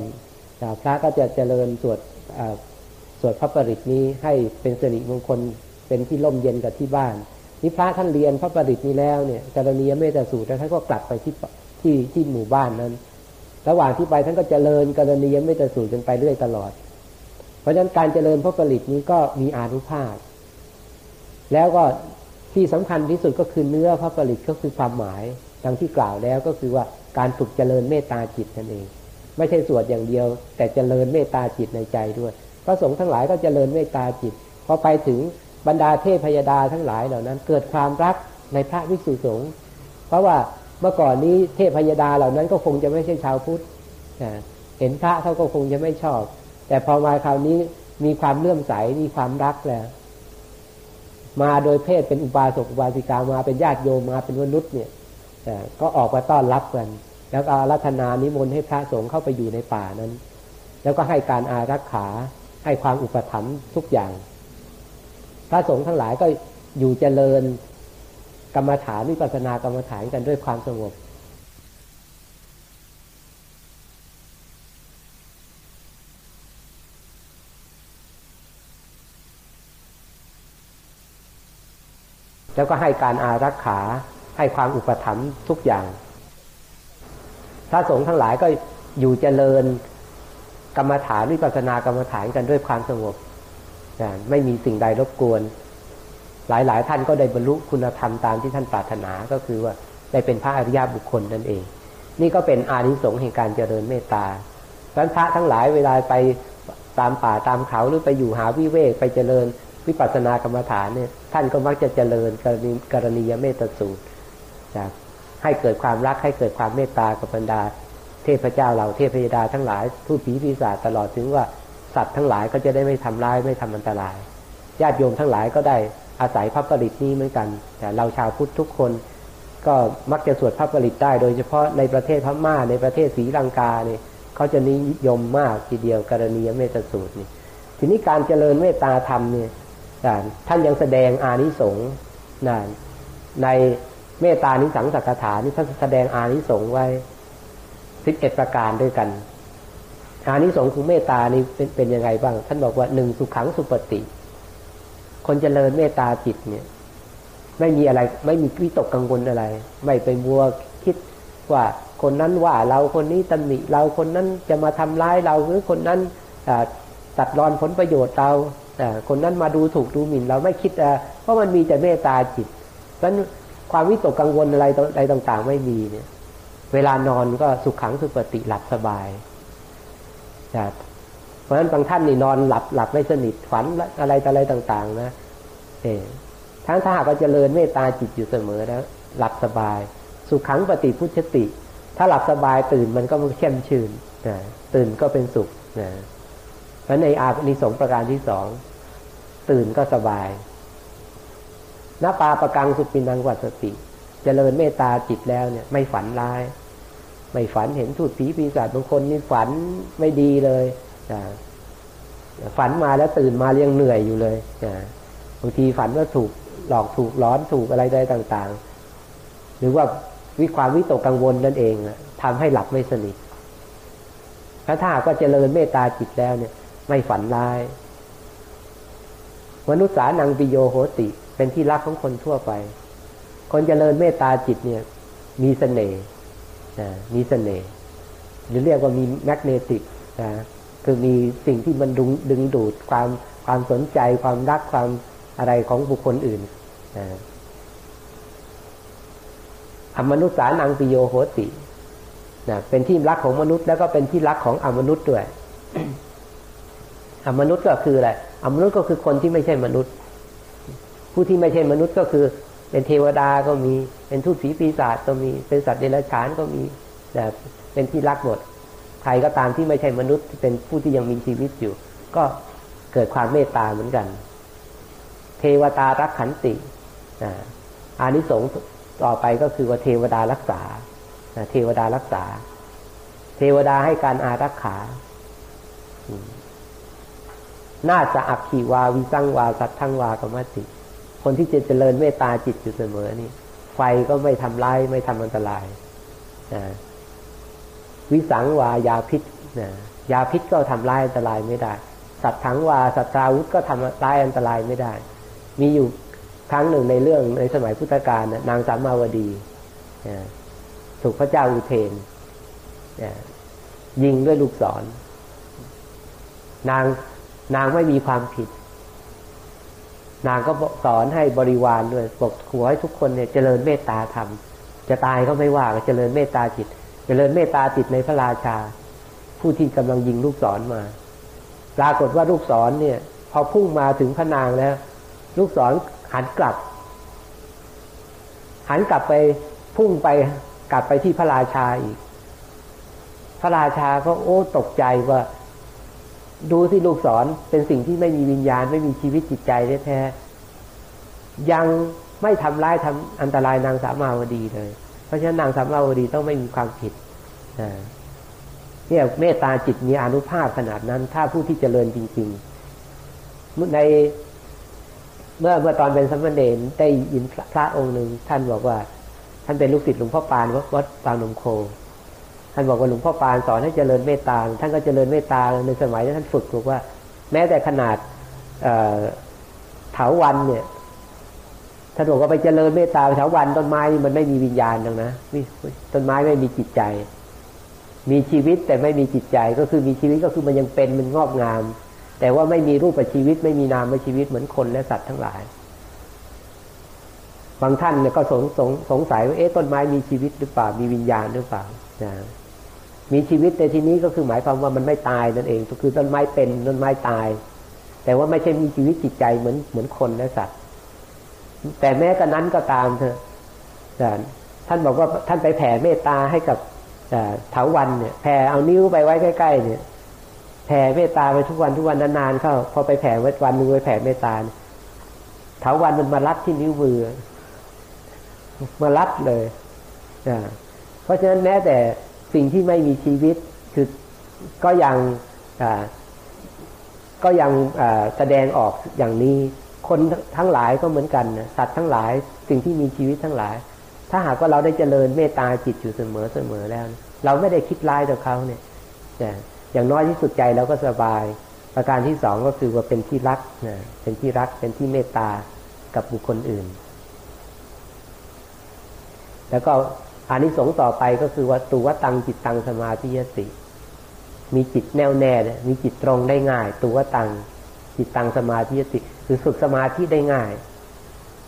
พระก็จะเจริญสวดสวดพระปริตนี้ให้เป็นสิริมงคลเป็นที่ร่มเย็นกับที่บ้านนี่พระท่านเรียนพระปริตนี้แล้วเนี่ยกรณียเมตสูตรแล้วท่านก็กลับไปที่ที่ที่หมู่บ้านนั้น ระหว่างที่ไปท่านก็เจริญกรณียเมตสูตรจนไปเรื่อยตลอด เพราะฉะนั้นการเจริญพระปริตนี้ก็มีอานุภาพ แล้วก็ที่สำคัญที่สุดก็คือเนื้อพระผลิตก็คือความหมายดังที่กล่าวแล้วก็คือว่าการฝึกเจริญเมตตาจิตนั่นเอง ไม่ใช่สวดอย่างเดียว แต่เจริญเมตตาจิตในใจด้วยพระสงฆ์ทั้งหลายก็เจริญเมตตาจิตพอไปถึงบรรดาเทพพยดาทั้งหลายเหล่านั้น เกิดความรักในพระวิสุสงฆ์เพราะว่า เมื่อก่อนนี้เทพพยดาเหล่านั้นก็คงจะไม่ใช่ชาวพุทธเห็นพระเขาก็คงจะไม่ชอบ แต่พอมาคราวนี้มีความเลื่อมใสมีความรักแล้วมาโดยเพศเป็นอุบาสกอุบาสิกามาเป็นญาติโยมมาเป็นมนุษย์เนี่ยก็ออกมาต้อนรับกัน แล้วอารัธนานิมนต์ให้พระสงฆ์เข้าไปอยู่ในป่านั้น แล้วก็ให้การอารักขาให้ความอุปถัมภ์ทุกอย่าง พระสงฆ์ทั้งหลายก็อยู่เจริญ กรรมฐานวิปัสสนากรรมฐานกันด้วยความสงบแล้วก็ให้การอารักขาให้ความอุปถัมภ์ทุกอย่าง พระสงฆ์ทั้งหลายก็อยู่เจริญกรรมฐานวิปัสสนากรรมฐานกันด้วยความสงบ ไม่มีสิ่งใดรบกวน หลายๆ ท่านก็ได้บรรลุคุณธรรมตามที่ท่านปรารถนาก็คือว่าได้เป็นพระอริยบุคคลนั่นเอง นี่ก็เป็นอานิสงส์แห่งการเจริญเมตตาดังนั้นพระทั้งหลายเวลาไปตามป่าตามเขาหรือไปอยู่หาวิเวกไปเจริญวิปัสสนากรรมฐานเนี่ยท่านก็มักจะเจริญกรณีกรณียเมตสูตรจากให้เกิดความรักให้เกิดความเมตตากับบรรดา เทพเจ้าเหล่าเทพยดาทั้งหลายผู้ผีปีศาจตลอดถึงว่าสัตว์ทั้งหลายก็จะได้ไม่ทำร้ายไม่ทำอันตรายญาติโยมทั้งหลายก็ได้ อาศัยพระผลิตนี้เหมือนกัน แต่เราชาวพุทธทุกคน ก็มักจะสวดพระผลิตได้ โดยเฉพาะในประเทศพม่าในประเทศศรีลังกาเนี่ยเขาจะนิยมมากทีเดียวกรณียเมตสูตรนี่ทีนี้การเจริญเมตตาธรรมเนี่ยท่านยังแสดงอานิสงส์ในเมตตานิสังสักถานี่ท่านแสดงอานิสงส์ไว้สิบเอ็ดประการด้วยกันอานิสงส์ของเมตตานี่เป็นเป็นยังไงบ้าง ท่านบอกว่าหนึ่งสุขขังสุปฏิ คนเจริญเมตตาจิตเนี่ย ไม่มีอะไร ไม่มีวิตกกังวลอะไร ไม่ไปมัวคิดว่าคนนั้นว่าเราคนนี้ตำหนิเราคนนั้นจะมาทำร้ายเราหรือคนนั้นตัดรอนผลประโยชน์เราคนนั้นมาดูถูกดูหมิ่นเราไม่คิดเพราะมันมีแต่เมตตาจิตเพราะนั้นความวิตกกังวลอะไรอะไรต่างๆ ไม่มีเนี่ย เวลานอนก็สุขขังสุปฏิหลับสบายเพ ราะฉะนั้นบางท่านนี่นอนหลับหลับไม่สนิทฝันอะไรอะไรต่าง ๆ นะเออทั้งถ้าหากว่าเจริญเมตตาจิตอยู่เสมอแล้วหลับสบาย สุขขังปฏิพุทธติ ถ้าหลับสบายตื่นมันก็เข้มชื่นนะตื่นก็เป็นสุขนะเพราะในอานิสงประการที่สองตื่นก็สบายนาปาประกังสุปินังวัสติจเจริญเมตตาจิตแล้วเนี่ย ไม่ฝันร้าย ไม่ฝันเห็นทูตผีปีศาจบางคนนี่ฝันไม่ดีเลย ฝันมาแล้วตื่นมาเรียงเหนื่อยอยู่เลยบางทีฝันว่าถูกหลอกถูกร้อนถูกอะไรใดต่างๆ หรือว่าวิความวิตกกังวลนั่นเองทำให้หลับไม่สนิทถ้าถ้าก็เจริญเมตตาจิตแล้วเนี่ย ไม่ฝันร้าย มนุษย์สานังปิโยโหติ เป็นที่รักของคนทั่วไป คนจเจริญเมตตาจิตเนี่ย มีเสน่ห์มีเสน่ห์หรือเรียกว่ามีแมกเนติกนะ คือมีสิ่งที่มันดึงดึงดูดความความสนใจความรักความอะไรของบุคคลอื่นอมนุษย์สานังปิโยโหตินะเป็นที่รักของมนุษย์แล้วก็เป็นที่รักของอมนุษย์ด้วยอมนุษย์ก็คืออะไรอมนุษย์ก็คือคนที่ไม่ใช่มนุษย์ ผู้ที่ไม่ใช่มนุษย์ก็คือ เป็นเทวดาก็มี เป็นทูตผีปีศาจก็มี เป็นสัตว์เดรัจฉานก็มีแต่เป็นที่รักหมด ใครก็ตามที่ไม่ใช่มนุษย์ที่เป็นผู้ที่ยังมีชีวิตอยู่ ก็เกิดความเมตตาเหมือนกัน เทวตารักขันติอานิสงส์ต่อไปก็คือว่าเทวดารักษาเทวดารักษา เทวดาให้การอารักขาน่าจะอักขีวาวิสังวา สัตทังวากรรมติ คนที่จะเจริญเมตตาจิตอยู่เสมอนี่ไฟก็ไม่ทำร้ายไม่ทำอันตรายนะ วิสังวายาพิษนะยาพิษก็ทำร้ายอันตรายไม่ได้ สัตถังวาสัตราวุธก็ทำร้ายอันตรายไม่ได้ มีอยู่ครั้งหนึ่งในเรื่องในสมัยพุทธกาลนางสามาวดีถูกพระเจ้าอุเทนยิงด้วยลูกศร นางนางไม่มีความผิด นางก็สอนให้บริวารด้วยบอกขอให้ทุกคนเนี่ยเจริญเมตตาธรรม จะตายก็ไม่ว่าเจริญเมตตาจิต เจริญเมตตาจิตในพระราชา ผู้ที่กำลังยิงลูกศรมา ปรากฏว่าลูกศรเนี่ย พอพุ่งมาถึงพระนางแล้ว ลูกศรหันกลับ หันกลับไปพุ่งไปกลับไปที่พระราชาอีก พระราชาก็โอ้ตกใจว่า ดูที่ลูกศรเป็นสิ่งที่ไม่มีวิญญาณไม่มีชีวิตจิตใจแท้ยังไม่ทำร้ายทำอันตรายนางสามาวดีเลย เพราะฉะนั้นนางสามาวดีต้องไม่มีความผิดเนี่ยเมตตาจิตมีอนุภาพขนาดนั้น ถ้าผู้ที่เจริญจริงๆในเมื่อเมื่อตอนเป็นสมณเณรได้ยินพระองค์หนึ่งท่านบอกว่า ท่านเป็นลูกศิษย์หลวงพ่อปานวัดปางนมโค ท่านบอกว่าหลวงพ่อปานสอนให้เจริญเมตตาท่านก็เจริญเมตตาในสมัยที่ท่านฝึกบอกว่า แม้แต่ขนาดเถาวันเนี่ย ท่านบอกว่าไปเจริญเมตตาเถาวันต้นไม้มันไม่มีวิญญาณตรงนะต้นไม้ไม่มีจิตใจ มีชีวิตแต่ไม่มีจิตใจก็คือมีชีวิตก็คือมันยังเป็นมันงอกงาม แต่ว่าไม่มีรูปชีวิต ไม่มีนามชีวิตเหมือนคนและสัตว์ทั้งหลาย บางท่านเนี่ยก็สงสงสงสัยว่าเอ๊ะต้นไม้มีชีวิตหรือเปล่ามีวิญญาณหรือเปล่านะมีชีวิตแต่ทีนี้ก็คือหมายความว่ามันไม่ตายนั่นเอง ก็คือต้นไม้เป็นต้นไม้ตาย แต่ว่าไม่ใช่มีชีวิตจิตใจเหมือนเหมือนคนและสัตว์ แต่แม้กระนั้นก็ตามเถอะท่านบอกว่าท่านไปแผ่เมตตาให้กับเถาวันเนี่ยแผ่เอานิ้วไปไว้ใกล้ๆเนี่ยแผ่เมตตาไปทุกวันทุกวันนานๆเข้า พอไปแผ่ไว้วันนึงไปแผ่เมตตาเถาวันมันมารัดที่นิ้วมือมารัดเลยเพราะฉะนั้นแม้แต่สิ่งที่ไม่มีชีวิตคือก็ยังก็ยังแสดงออกอย่างนี้ คนทั้งหลายก็เหมือนกันนะสัตว์ทั้งหลายสิ่งที่มีชีวิตทั้งหลาย ถ้าหากว่าเราได้เจริญเมตตาจิตอยู่เสมอเสมอแล้ว เราไม่ได้คิดร้ายต่อเขาเนี่ยอย่างน้อยที่สุดใจเราก็สบาย ประการที่สองก็คือว่าเป็นที่รักนะเป็นที่รักเป็นที่เมตตากับบุคคลอื่น แล้วก็อานิสงส์ต่อไปก็คือว่าตัวตังจิตตังสมาธิยติ มีจิตแน่วแน่ มีจิตตรงได้ง่าย ตัวตัง จิตตังสมาธิยติคือฝึกสมาธิได้ง่าย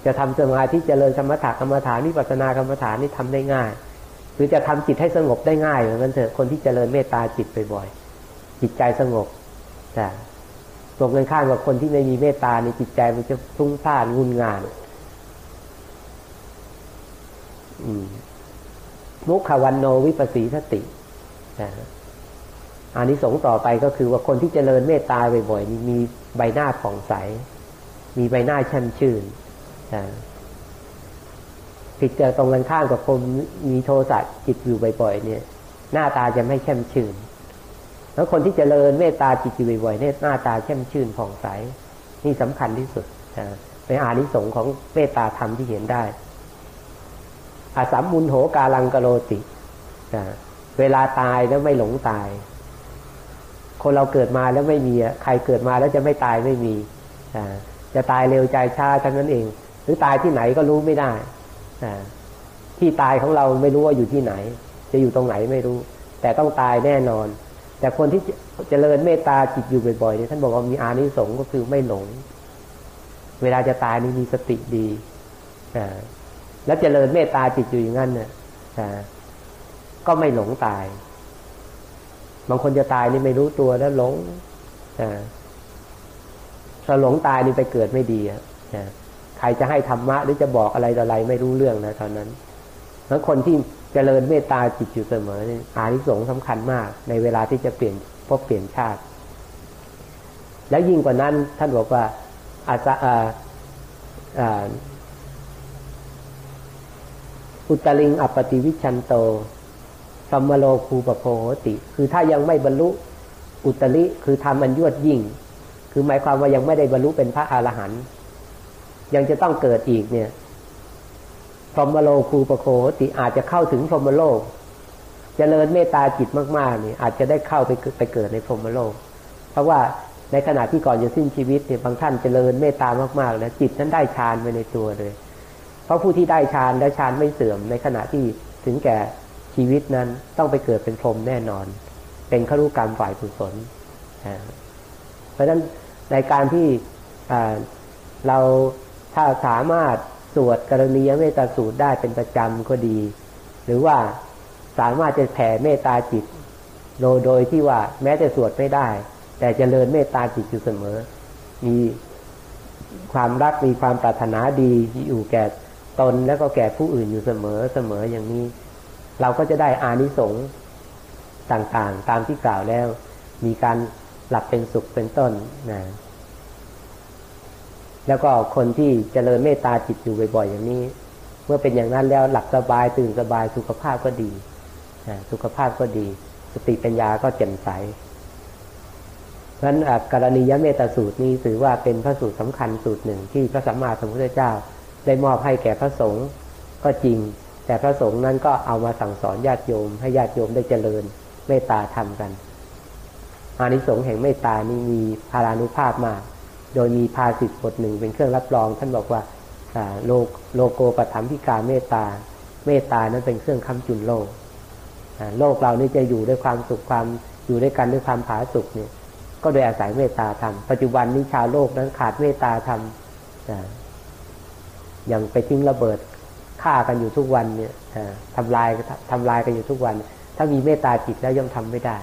จะทำสมาธิเจริญสมถะกรรมฐานนิปัสนากรรมฐานนี่ทำได้ง่ายหรือจะทำจิตให้สงบได้ง่ายเหมือนกันเถอะคนที่เจริญเมตตาจิตบ่อยๆจิตใจสงบแต่ตรงกันข้ามกับคนที่ไม่มีเมตตาในจิตใจมันจะฟุ้งซ่านงุนงานมุขวันโนวิปัสสีสติ อันนี้สงต่อไปก็คือว่าคนที่เจริญเมตตาบ่อยๆมีใบหน้าผ่องใส มีใบหน้าแช่มชื่นผิดเจอตรงกันข้ามกับคนมีโทสะจิตอยู่บ่อยๆเนี่ย หน้าตาจะไม่แช่มชื่น แล้วคนที่เจริญเมตตาจิตอยู่บ่อยๆเนี่ยหน้าตาแช่มชื่นผ่องใส นี่สำคัญที่สุดเป็นอานิสงส์ของเมตตาธรรมที่เห็นได้อาสัมมุนโหกาลังกโลติเวลาตายแล้วไม่หลงตาย คนเราเกิดมาแล้วไม่มีใครเกิดมาแล้วจะไม่ตายไม่มีจะตายเร็วใจช้าทั้งนั้นเอง หรือตายที่ไหนก็รู้ไม่ได้ที่ตายของเราไม่รู้ว่าอยู่ที่ไหน จะอยู่ตรงไหนไม่รู้ แต่ต้องตายแน่นอน แต่คนที่จเจริญเมตตาจิตอยู่บ่อยๆเนี่ยท่านบอกว่ามีอานิสงส์ก็คือไม่หลง เวลาจะตายนี่มีสติดีแล้วจเจริญเมตตาจิตอยู่อย่างนั้นเนี่ยก็ไม่หลงตาย บางคนจะตายนี่ไม่รู้ตัวแล้วหลงถ้าหลงตายนี่ไปเกิดไม่ดีอะใครจะให้ธรรมะหรือจะบอกอะไรต่ออะไรไม่รู้เรื่องนะตอนนั้นแล้วคนที่จเจริญเมตตาจิตอยู่เสมอนี่อานิสงส์สำคัญมาก ในเวลาที่จะเปลี่ยนพบเปลี่ยนชาติ แล้วยิ่งกว่านั้นท่านบอกว่าอาจจะอุตลิงอัปติวิชันโต สัมมโลคูปโพติ คือถ้ายังไม่บรรลุอุตลิคือทำอันยวดยิ่ง คือหมายความว่ายังไม่ได้บรรลุเป็นพระอรหันต์ยังจะต้องเกิดอีกเนี่ยพรหมโลคูปโคติอาจจะเข้าถึงพรหมโลกจเจริญเมตตาจิตมากๆเนี่ยอาจจะได้เข้าไปไปเกิดในพรหมโลก เพราะว่าในขณะที่ก่อนจะสิ้นชีวิตเนี่ยบางท่านจเจริญเมตตามากๆแล้วจิตนั้นได้ฌานไปในตัวเลย เพราะผู้ที่ได้ฌานและฌานไม่เสื่อมในขณะที่ถึงแก่ ชีวิตนั้นต้องไปเกิดเป็นพรหมแน่นอน เป็นขรุกรรมฝ่ายกุศลเพราะฉะนั้นในการที่เราถ้าสามารถสวดกรณียเมตตาสูตรได้เป็นประจำก็ดี หรือว่าสามารถจะแผ่เมตตาจิตโดยโดยที่ว่าแม้จะสวดไม่ได้ แต่จเจริญเมตตาจิตอยู่เสมอ มีความรักมีความปรารถนาดีอยู่แก่ตนแล้วก็แก่ผู้อื่นอยู่เสมอเสมออย่างนี้ เราก็จะได้อานิสงส์ต่างๆ ตามที่กล่าวแล้ว มีการหลับเป็นสุขเป็นต้นนะแล้วก็คนที่เจริญเมตตาจิตอยู่บ่อย ๆ อย่างนี้ เมื่อเป็นอย่างนั้นแล้วหลับสบายตื่นสบายสุขภาพก็ดีนะสุขภาพก็ดี สติปัญญาก็แจ่มใสเพราะฉะนั้นกรณียเมตสูตรนี้ถือว่าเป็นพระสูตรสำคัญสูตรหนึ่งที่พระสัมมาสัมพุทธเจ้า ได้มอบให้แก่พระสงฆ์ก็จริง แต่พระสงฆ์นั้นก็เอามาสั่งสอนญาติโยม ให้ญาติโยมได้เจริญเมตตาทำกัน อานิสงส์แห่งเมตตานี้มีพารานุภาพมาก โดยมีภาสิทธิบทหนึ่งเป็นเครื่องรับรอง ท่านบอกว่าโลโลโกปถัมพิกาเมตตา เมตตานั้นเป็นเครื่องค้ำจุนโลกโลกเรานี่จะอยู่ด้วยความสุขความอยู่ด้วยกันด้วยความผาสุกเนี่ย ก็โดยอาศัยเมตตาธรรมปัจจุบันนี้ชาวโลกนั้นขาดเมตตาธรรมอย่างไปทิ้งระเบิด ฆ่ากันอยู่ทุกวันเนี่ยทำลายทำลายกันอยู่ทุกวัน ถ้ามีเมตตาจิตแล้วย่อมทำไม่ได้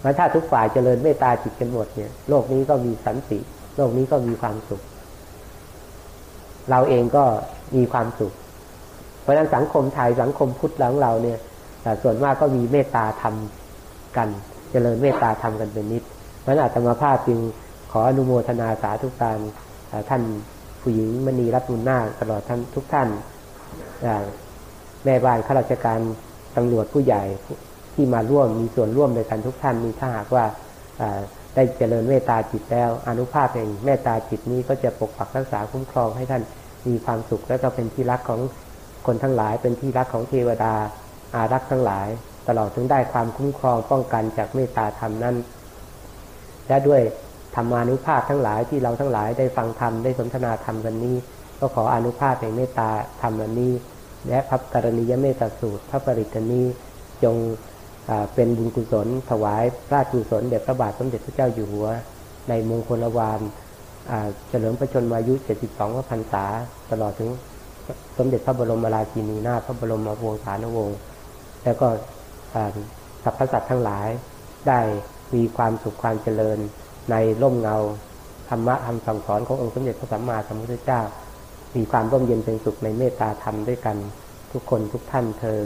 เพราะถ้าทุกฝ่ายเจริญเมตตาจิตกันหมดเนี่ย โลกนี้ก็มีสันติ โลกนี้ก็มีความสุข เราเองก็มีความสุข เพราะฉะนั้นสังคมไทยสังคมพุทธของเราเนี่ยส่วนมากก็มีเมตตาทำกัน เจริญเมตตาทำกันเป็นนิดเพราะนั้นอาตมาภาพจึงขออนุโมทนาสาธุการท่านผู้หญิงมณีรัตนุนาตลอดท่านทุกท่าน แม่บ้านข้าราชการตำรวจผู้ใหญ่ที่มาร่วมมีส่วนร่วมในการทุกท่านมีถ้าหากว่าได้เจริญเมตตาจิตแล้ว อนุภาพแห่งเมตตาจิตนี้ก็จะปกปักรักษาคุ้มครองให้ท่านมีความสุขและก็เป็นที่รักของคนทั้งหลาย เป็นที่รักของเทวดา อารักษ์ทั้งหลาย ตลอดถึงได้ความคุ้มครองป้องกันจากเมตตาธรรมนั้น และด้วยธรรมานุภาพทั้งหลายที่เราทั้งหลายได้ฟังธรรมได้สนทนาธรรมกันนี้ ก็ขออนุภาพแห่งเมตตาธรรมนี้ และพระกรณียเมตตาสูตรพระปริตนี้จงเป็นบุญกุศล ถวายพระกุศลเด็จพระบาทสมเด็จพระเจ้าอยู่หัว ในมงคลวานเฉลิมพระชนมายุ 72พรรษา ตลอดถึงสมเด็จพระบรมราชินีนาถพระบรมวงศานุวงศ์แล้วก็สรรพสัตว์ทั้งหลายได้มีความสุขความเจริญในร่มเงาธรรมะธรรมสั่งสอนขององค์สมเด็จพระสัมมาสัมพุทธเจ้า มีความร่มเย็นเป็นสุขในเมตตาธรรมด้วยกันทุกคนทุกท่านเทอ